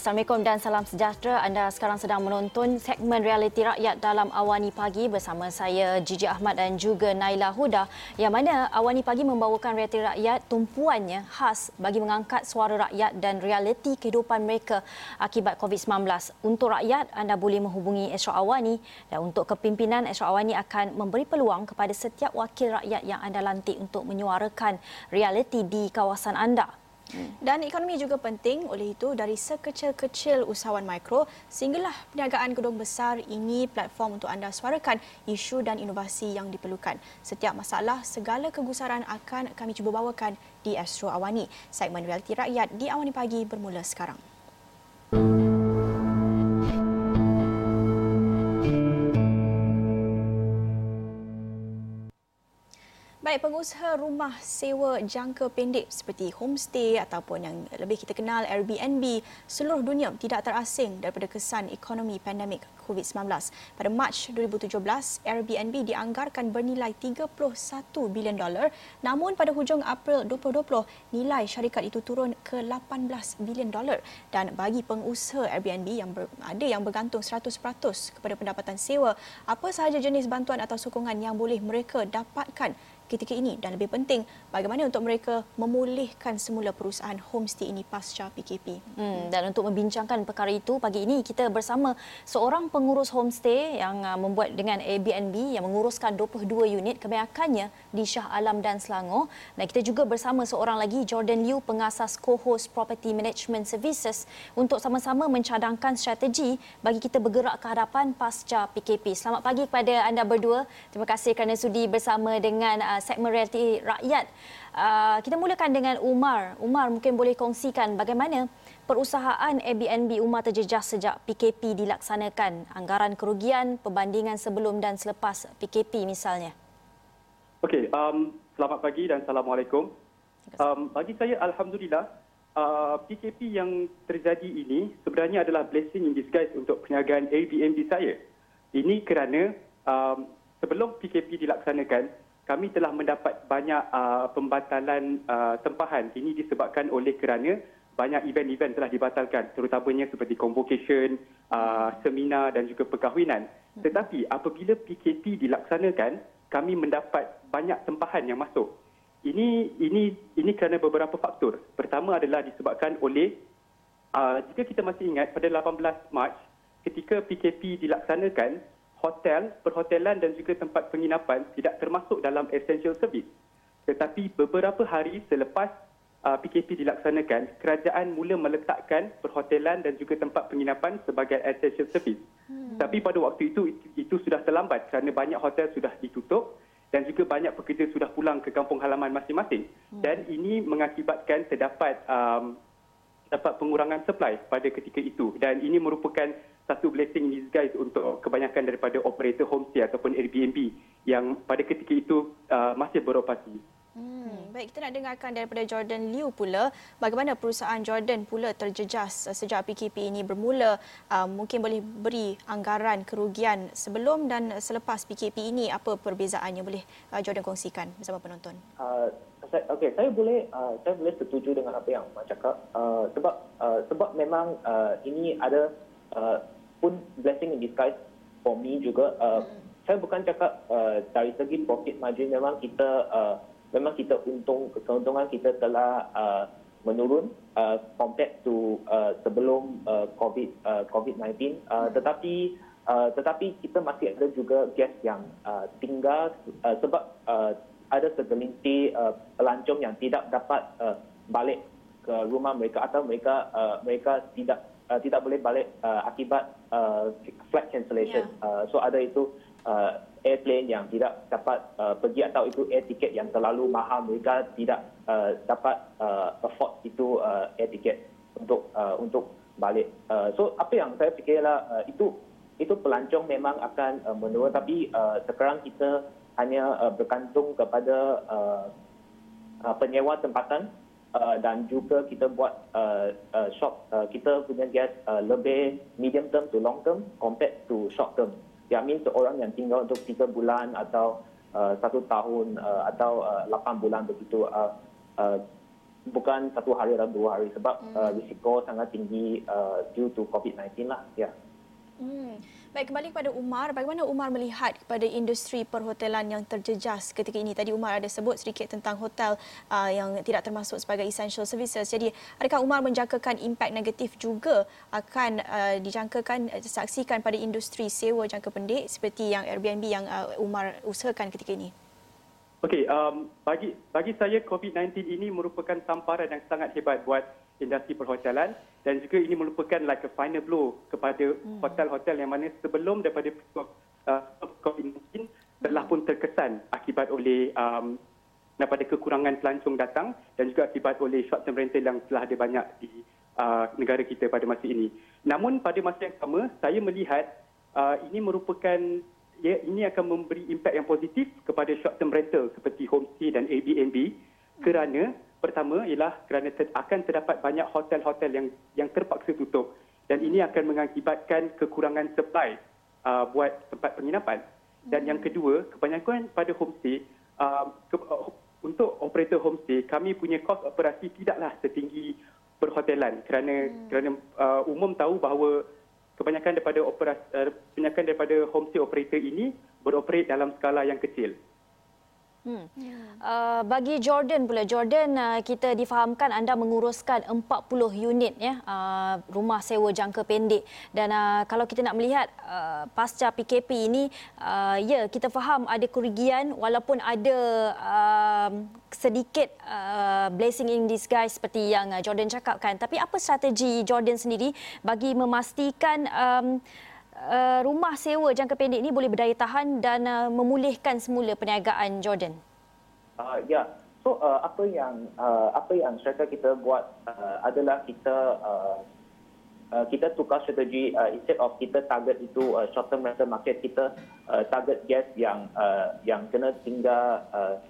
Assalamualaikum dan salam sejahtera. Anda sekarang sedang menonton segmen realiti rakyat dalam Awani Pagi bersama saya Gigi Ahmad dan juga Naila Huda. Yang mana Awani Pagi membawakan realiti rakyat tumpuannya khas bagi mengangkat suara rakyat dan realiti kehidupan mereka akibat COVID-19. Untuk rakyat, anda boleh menghubungi Esra Awani dan untuk kepimpinan Esra Awani akan memberi peluang kepada setiap wakil rakyat yang anda lantik untuk menyuarakan realiti di kawasan anda. Dan ekonomi juga penting, oleh itu dari sekecil-kecil usahawan mikro sehinggalah perniagaan gedung besar ini platform untuk anda suarakan isu dan inovasi yang diperlukan. Setiap masalah, segala kegusaran akan kami cuba bawakan di Astro Awani. Segmen Realiti Rakyat di Awani Pagi bermula sekarang. Baik, pengusaha rumah sewa jangka pendek seperti homestay ataupun yang lebih kita kenal Airbnb seluruh dunia tidak terasing daripada kesan ekonomi pandemik COVID-19. Pada Mac 2017, Airbnb dianggarkan bernilai 31 bilion dolar namun pada hujung April 2020, nilai syarikat itu turun ke 18 bilion dolar dan bagi pengusaha Airbnb yang ber, ada yang bergantung 100% kepada pendapatan sewa, apa sahaja jenis bantuan atau sokongan yang boleh mereka dapatkan ketika ini dan lebih penting bagaimana untuk mereka memulihkan semula perusahaan homestay ini pasca PKP. Hmm, dan untuk membincangkan perkara itu pagi ini kita bersama seorang pengurus homestay yang uh, membuat dengan Airbnb yang menguruskan 22 unit kebanyakannya di Shah Alam dan Selangor dan kita juga bersama seorang lagi Jordan Liu pengasas co-host Property Management Services untuk sama-sama mencadangkan strategi bagi kita bergerak ke hadapan pasca PKP. Selamat pagi kepada anda berdua. Terima kasih kerana sudi bersama dengan uh, segmen realiti rakyat. Uh, kita mulakan dengan Umar. Umar mungkin boleh kongsikan bagaimana perusahaan Airbnb Umar terjejas sejak PKP dilaksanakan. Anggaran kerugian, perbandingan sebelum dan selepas PKP misalnya. Okey, um, selamat pagi dan Assalamualaikum. Um, bagi saya, Alhamdulillah, uh, PKP yang terjadi ini sebenarnya adalah blessing in disguise untuk perniagaan Airbnb saya. Ini kerana um, sebelum PKP dilaksanakan, kami telah mendapat banyak uh, pembatalan uh, tempahan. Ini disebabkan oleh kerana banyak event-event telah dibatalkan terutamanya seperti convocation, uh, seminar dan juga perkahwinan. Tetapi apabila PKP dilaksanakan, kami mendapat banyak tempahan yang masuk. Ini ini ini kerana beberapa faktor. Pertama adalah disebabkan oleh uh, jika kita masih ingat pada 18 Mac ketika PKP dilaksanakan, hotel, perhotelan dan juga tempat penginapan tidak termasuk dalam essential service. Tetapi beberapa hari selepas uh, PKP dilaksanakan, kerajaan mula meletakkan perhotelan dan juga tempat penginapan sebagai essential service. Hmm. Tapi pada waktu itu, itu sudah terlambat kerana banyak hotel sudah ditutup dan juga banyak pekerja sudah pulang ke kampung halaman masing-masing. Hmm. Dan ini mengakibatkan terdapat um, dapat pengurangan supply pada ketika itu dan ini merupakan satu blessing in disguise untuk kebanyakan daripada operator homestay ataupun Airbnb yang pada ketika itu uh, masih beroperasi. Hmm, baik, kita nak dengarkan daripada Jordan Liu pula bagaimana perusahaan Jordan pula terjejas sejak PKP ini bermula. Uh, mungkin boleh beri anggaran kerugian sebelum dan selepas PKP ini apa perbezaannya boleh uh, Jordan kongsikan bersama penonton. Uh, Okey, saya boleh uh, saya boleh setuju dengan apa yang Mak cakap uh, sebab uh, sebab memang uh, ini ada uh, pun blessing in disguise for me juga. Uh, hmm. Saya bukan cakap uh, dari segi profit margin memang kita uh, memang kita untung keuntungan kita telah uh, menurun uh, compared to uh, sebelum uh, COVID uh, COVID-19. Uh, hmm. Tetapi uh, tetapi kita masih ada juga guest yang uh, tinggal uh, sebab uh, ada segelintir uh, pelancong yang tidak dapat uh, balik ke rumah mereka atau mereka uh, mereka tidak uh, tidak boleh balik uh, akibat uh, flight cancellation. Yeah. Uh, so ada itu uh, airplane yang tidak dapat uh, pergi atau itu air ticket yang terlalu mahal mereka tidak uh, dapat uh, afford itu uh, air ticket untuk uh, untuk balik. Uh, so apa yang saya fikirlah uh, itu itu pelancong memang akan uh, menurun tapi uh, sekarang kita hanya uh, bergantung kepada uh, uh, penyewa tempatan uh, dan juga kita buat uh, uh, shop uh, kita punya gas uh, lebih medium term to long term compared to short term. Yang means seorang yang tinggal untuk 3 bulan atau uh, 1 tahun uh, atau uh, 8 bulan begitu. Uh, uh, bukan satu hari atau dua hari sebab hmm. uh, risiko sangat tinggi uh, due to COVID-19 lah. Ya. Yeah. Hmm. Baik, kembali kepada Umar. Bagaimana Umar melihat kepada industri perhotelan yang terjejas ketika ini? Tadi Umar ada sebut sedikit tentang hotel uh, yang tidak termasuk sebagai essential services. Jadi, adakah Umar menjangkakan impak negatif juga akan uh, dijangkakan, uh, saksikan pada industri sewa jangka pendek seperti yang Airbnb yang uh, Umar usahakan ketika ini? Okey, um, bagi bagi saya COVID-19 ini merupakan tamparan yang sangat hebat buat industri perhotelan dan juga ini merupakan like a final blow kepada hmm. hotel-hotel yang mana sebelum daripada uh, COVID-19 telah pun terkesan akibat oleh um, daripada kekurangan pelancong datang dan juga akibat oleh short term rental yang telah ada banyak di uh, negara kita pada masa ini. Namun pada masa yang sama saya melihat uh, ini merupakan ya, ini akan memberi impak yang positif kepada short term rental seperti homestay dan Airbnb kerana pertama ialah kerana ter, akan terdapat banyak hotel-hotel yang yang terpaksa tutup dan ini akan mengakibatkan kekurangan supply uh, buat tempat penginapan dan yang kedua kebanyakan pada homestay uh, ke, uh, untuk operator homestay kami punya kos operasi tidaklah setinggi perhotelan kerana hmm. kerana uh, umum tahu bahawa kebanyakan daripada operasi uh, kebanyakan daripada homestay operator ini beroperate dalam skala yang kecil. Hmm. Uh, bagi Jordan pula, Jordan uh, kita difahamkan anda menguruskan 40 unit ya uh, rumah sewa jangka pendek dan uh, kalau kita nak melihat uh, pasca PKP ini, uh, ya kita faham ada kerugian walaupun ada uh, sedikit uh, blessing in disguise seperti yang uh, Jordan cakapkan. Tapi apa strategi Jordan sendiri bagi memastikan um, uh, rumah sewa jangka pendek ini boleh berdaya tahan dan uh, memulihkan semula perniagaan Jordan? Uh, ya, so uh, apa yang uh, apa yang strategi kita buat uh, adalah kita uh, uh, kita tukar strategi uh, instead of kita target itu uh, short term rental market kita uh, target guest yang uh, yang kena tinggal uh,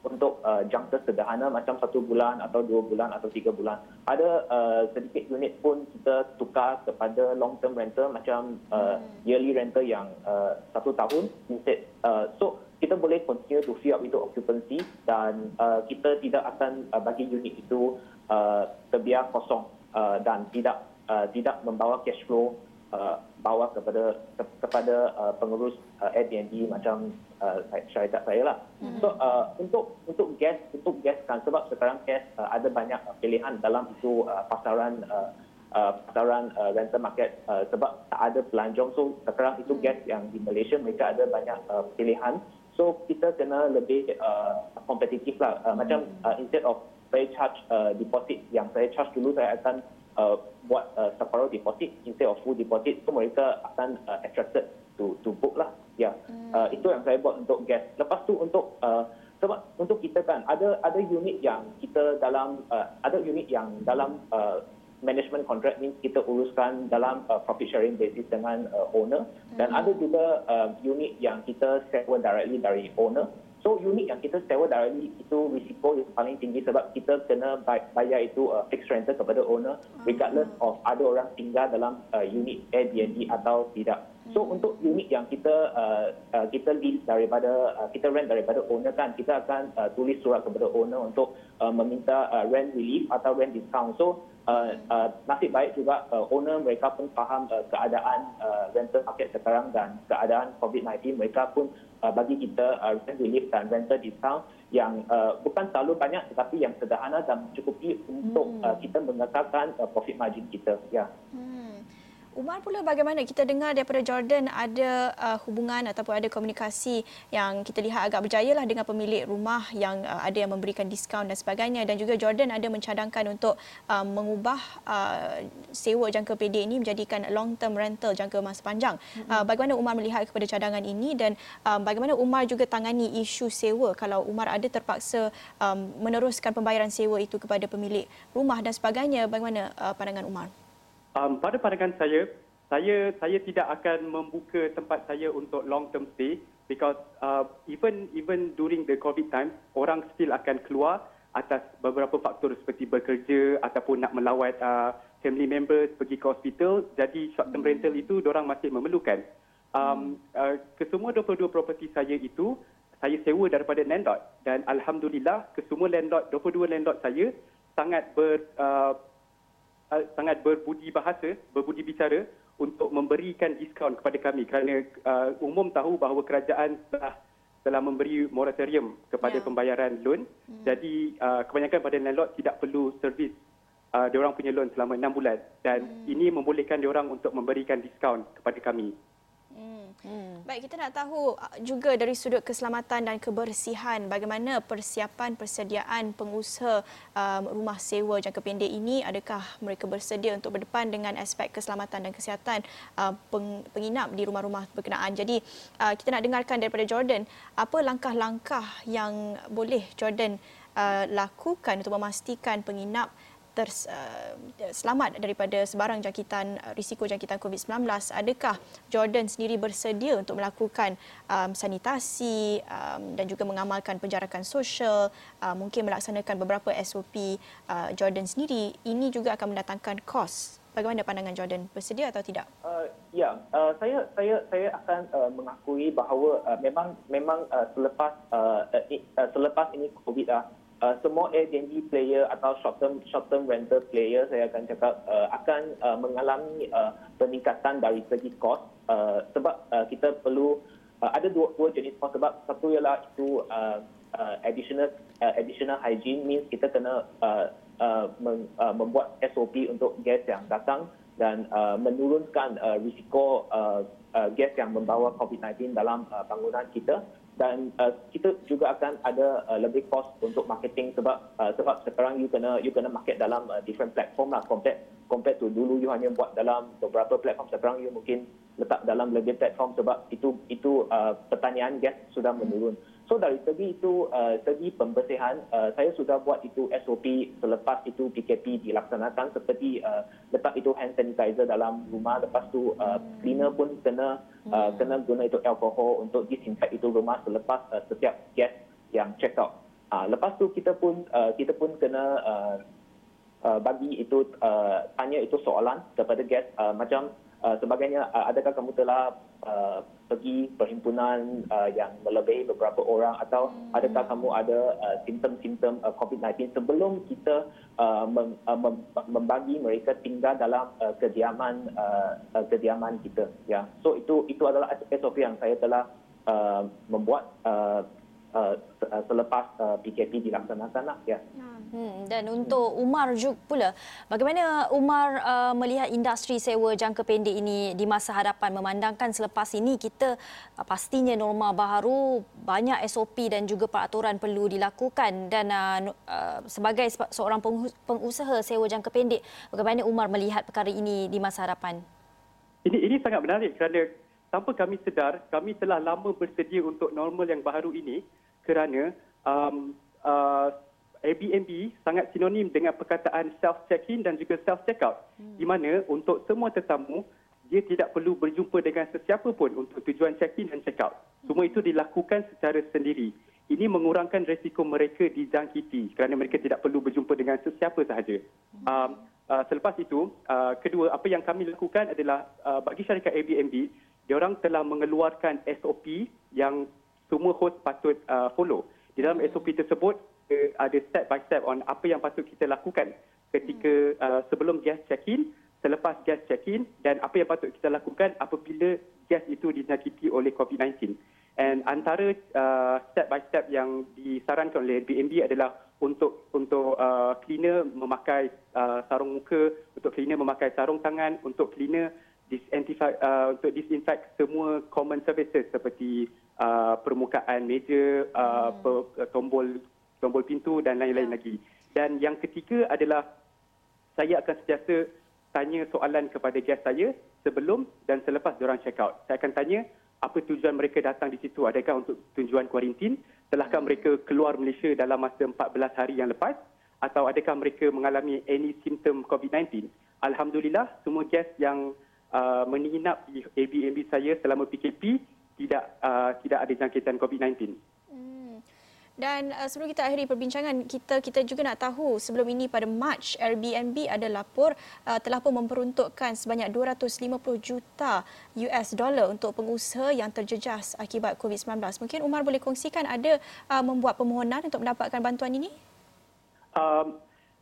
untuk uh, jangka sederhana macam satu bulan atau dua bulan atau tiga bulan. Ada uh, sedikit unit pun kita tukar kepada long term rental macam uh, yearly rental yang uh, satu tahun instead. Uh, so kita boleh continue to fill up itu occupancy dan uh, kita tidak akan uh, bagi unit itu uh, terbiar kosong uh, dan tidak uh, tidak membawa cash flow uh, bawa kepada ke, kepada uh, pengurus uh, Airbnb macam uh, syarikat saya lah. Mm-hmm. So uh, untuk untuk guest untuk guest kan sebab sekarang guest uh, ada banyak pilihan dalam itu uh, pasaran uh, uh, pasaran uh, rental market uh, sebab tak ada pelanjong so sekarang itu mm-hmm. guest yang di Malaysia mereka ada banyak uh, pilihan. So kita kena lebih uh, kompetitif lah uh, macam mm-hmm. uh, instead of saya charge uh, deposit yang saya charge dulu saya akan uh, buat uh, separuh deposit instead of full deposit so mereka akan uh, attracted to to book lah. Ya. Hmm. uh, itu yang saya buat untuk guest lepas tu untuk uh, sebab untuk kita kan ada ada unit yang kita dalam uh, ada unit yang dalam uh, management contract means kita uruskan dalam uh, profit sharing basis dengan uh, owner. Dan hmm. ada juga uh, unit yang kita sewa directly dari owner So unit yang kita sewa directly itu risiko yang paling tinggi sebab kita kena bayar itu uh, fixed rental kepada owner regardless of ada orang tinggal dalam uh, unit Airbnb atau tidak. So hmm. untuk unit yang kita uh, uh, kita lease daripada uh, kita rent daripada owner kan kita akan uh, tulis surat kepada owner untuk uh, meminta uh, rent relief atau rent discount. So uh, uh, nasib baik juga uh, owner mereka pun faham uh, keadaan uh, rental market sekarang dan keadaan COVID-19 mereka pun uh, bagi kita uh, rent relief dan rental discount yang uh, bukan terlalu banyak tetapi yang sederhana dan mencukupi untuk hmm. uh, kita mengekalkan uh, profit margin kita. Ya. Hmm. Umar pula bagaimana kita dengar daripada Jordan ada uh, hubungan ataupun ada komunikasi yang kita lihat agak berjaya lah dengan pemilik rumah yang uh, ada yang memberikan diskaun dan sebagainya dan juga Jordan ada mencadangkan untuk uh, mengubah uh, sewa jangka pendek ini menjadikan long term rental jangka masa panjang. Mm-hmm. Uh, bagaimana Umar melihat kepada cadangan ini dan uh, bagaimana Umar juga tangani isu sewa kalau Umar ada terpaksa um, meneruskan pembayaran sewa itu kepada pemilik rumah dan sebagainya bagaimana uh, pandangan Umar? Um, pada pandangan saya, saya saya tidak akan membuka tempat saya untuk long term stay because uh, even even during the COVID time, orang still akan keluar atas beberapa faktor seperti bekerja ataupun nak melawat uh, family members pergi ke hospital. Jadi short term rental itu orang masih memerlukan. Um, uh, kesemua 22 properti saya itu saya sewa daripada landlord dan alhamdulillah kesemua landlord 22 landlord saya sangat ber uh, uh, sangat berbudi bahasa, berbudi bicara untuk memberikan diskaun kepada kami kerana uh, umum tahu bahawa kerajaan telah telah memberi moratorium kepada Ya. pembayaran loan. Hmm. Jadi uh, kebanyakan pada landlord tidak perlu servis uh, diorang punya loan selama 6 bulan dan hmm. ini membolehkan diorang untuk memberikan diskaun kepada kami. Hmm. Baik, kita nak tahu uh, juga dari sudut keselamatan dan kebersihan bagaimana persiapan persediaan pengusaha um, rumah sewa jangka pendek ini adakah mereka bersedia untuk berdepan dengan aspek keselamatan dan kesihatan uh, peng, penginap di rumah-rumah berkenaan. Jadi, uh, kita nak dengarkan daripada Jordan apa langkah-langkah yang boleh Jordan uh, lakukan untuk memastikan penginap ters, uh, selamat daripada sebarang jangkitan uh, risiko jangkitan COVID-19 adakah Jordan sendiri bersedia untuk melakukan um, sanitasi um, dan juga mengamalkan penjarakan sosial uh, mungkin melaksanakan beberapa SOP uh, Jordan sendiri? Ini juga akan mendatangkan kos. Bagaimana pandangan Jordan? Bersedia atau tidak? Uh, ya, uh, saya saya saya akan uh, mengakui bahawa uh, memang memang uh, selepas uh, uh, uh, selepas ini COVID ah uh, semua Airbnb player atau short term short term rental player saya akan cakap uh, akan uh, mengalami uh, peningkatan dari segi kos uh, sebab uh, kita perlu uh, ada dua, dua jenis kos sebab satu ialah itu uh, uh, additional uh, additional hygiene means kita kena uh, uh, meng, uh, membuat SOP untuk guest yang datang dan uh, menurunkan uh, risiko uh, uh, gas yang membawa COVID-19 dalam uh, bangunan kita dan uh, kita juga akan ada uh, lebih cost untuk marketing sebab uh, sebab sekarang you kena you kena market dalam uh, different platform lah compared compared to dulu you hanya buat dalam beberapa platform sekarang you mungkin letak dalam lebih platform sebab itu itu uh, pertanian gas sudah menurun. So dari segi itu uh, segi pembersihan uh, saya sudah buat itu SOP selepas itu PKP dilaksanakan seperti uh, letak itu hand sanitizer dalam rumah lepas tu uh, cleaner pun kena uh, kena guna itu alkohol untuk disinfect itu rumah selepas uh, setiap guest yang check out. Uh, lepas tu kita pun uh, kita pun kena uh, uh, bagi itu uh, tanya itu soalan kepada guest uh, macam uh, sebagainya uh, adakah kamu telah uh, pergi perhimpunan uh, yang melebihi beberapa orang atau adakah kamu ada uh, simptom-simptom uh, COVID-19 sebelum kita uh, mem, uh, mem, membagi mereka tinggal dalam uh, kediaman uh, uh, kediaman kita ya. So itu itu adalah SOP yang saya telah uh, membuat uh, uh, selepas uh, PKP dilaksanakan lah ya Hmm, dan untuk Umar juga pula, bagaimana Umar uh, melihat industri sewa jangka pendek ini di masa hadapan memandangkan selepas ini kita uh, pastinya norma baharu banyak SOP dan juga peraturan perlu dilakukan dan uh, uh, sebagai seorang pengusaha sewa jangka pendek, bagaimana Umar melihat perkara ini di masa hadapan? Ini ini sangat menarik kerana tanpa kami sedar, kami telah lama bersedia untuk normal yang baru ini kerana um, uh, Airbnb sangat sinonim dengan perkataan self check-in dan juga self check-out. Hmm. Di mana untuk semua tetamu dia tidak perlu berjumpa dengan sesiapa pun untuk tujuan check-in dan check-out. Semua itu dilakukan secara sendiri. Ini mengurangkan risiko mereka dijangkiti kerana mereka tidak perlu berjumpa dengan sesiapa sahaja. Um, uh, selepas itu, uh, kedua, apa yang kami lakukan adalah uh, bagi syarikat Airbnb, diorang telah mengeluarkan SOP yang semua host patut uh, follow. Di dalam SOP tersebut, uh, ada step by step on apa yang patut kita lakukan ketika uh, sebelum guest check-in, selepas guest check-in dan apa yang patut kita lakukan apabila guest itu dijangkiti oleh COVID-19. And antara uh, step by step yang disarankan oleh Airbnb adalah untuk untuk uh, cleaner memakai uh, sarung muka, untuk cleaner memakai sarung tangan, untuk cleaner disinfect uh, untuk disinfect semua common services seperti uh, permukaan meja, uh, hmm. per, tombol tombol pintu dan lain-lain ya. lagi. Dan yang ketiga adalah saya akan sentiasa tanya soalan kepada guest saya sebelum dan selepas diorang check out. Saya akan tanya apa tujuan mereka datang di situ? Adakah untuk tujuan kuarantin? Telahkah mereka keluar Malaysia dalam masa 14 hari yang lepas? Atau adakah mereka mengalami any symptom COVID-19? Alhamdulillah, semua guest yang uh, menginap di Airbnb saya selama PKP tidak uh, tidak ada jangkitan COVID-19. Dan uh, sebelum kita akhiri perbincangan kita kita juga nak tahu sebelum ini pada Mac Airbnb ada lapor uh, telah pun memperuntukkan sebanyak 250 juta US dollar untuk pengusaha yang terjejas akibat COVID-19. Mungkin Umar boleh kongsikan ada uh, membuat permohonan untuk mendapatkan bantuan ini? Um,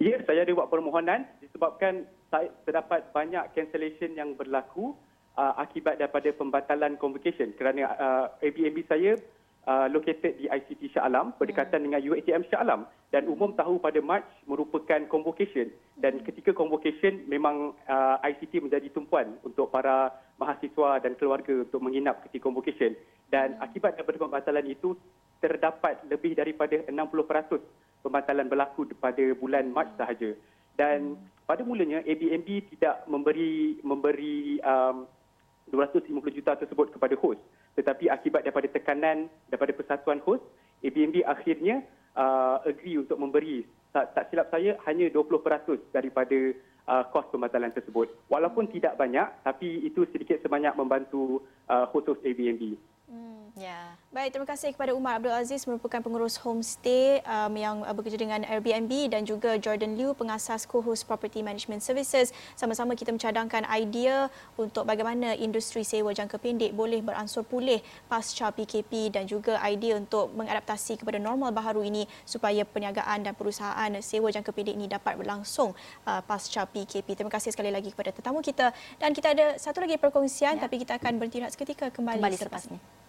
Ya, saya ada buat permohonan disebabkan terdapat banyak cancellation yang berlaku uh, akibat daripada pembatalan convocation kerana uh, Airbnb saya uh, located di ICT Shah Alam berdekatan dengan UiTM Shah Alam. Dan umum tahu pada Mac merupakan convocation. Dan ketika convocation memang uh, ICT menjadi tumpuan untuk para mahasiswa dan keluarga untuk menginap ketika convocation. Dan akibat daripada pembatalan itu terdapat lebih daripada 60% pembatalan berlaku pada bulan Mac sahaja. Dan pada mulanya Airbnb tidak memberi memberi um, 250 juta tersebut kepada host. Tetapi akibat daripada tekanan daripada persatuan host, Airbnb akhirnya uh, agree untuk memberi tak, tak silap saya hanya 20% daripada uh, kos pembatalan tersebut. Walaupun tidak banyak tapi itu sedikit sebanyak membantu uh, host-host Airbnb. Ya. Baik, terima kasih kepada Umar Abdul Aziz merupakan pengurus homestay um, yang uh, bekerja dengan Airbnb dan juga Jordan Liu pengasas co-host Property Management Services. Sama-sama kita mencadangkan idea untuk bagaimana industri sewa jangka pendek boleh beransur pulih pasca PKP dan juga idea untuk mengadaptasi kepada normal baharu ini supaya perniagaan dan perusahaan sewa jangka pendek ini dapat berlangsung uh, pasca PKP. Terima kasih sekali lagi kepada tetamu kita dan kita ada satu lagi perkongsian ya. tapi kita akan berhenti seketika kembali, kembali selepas ini.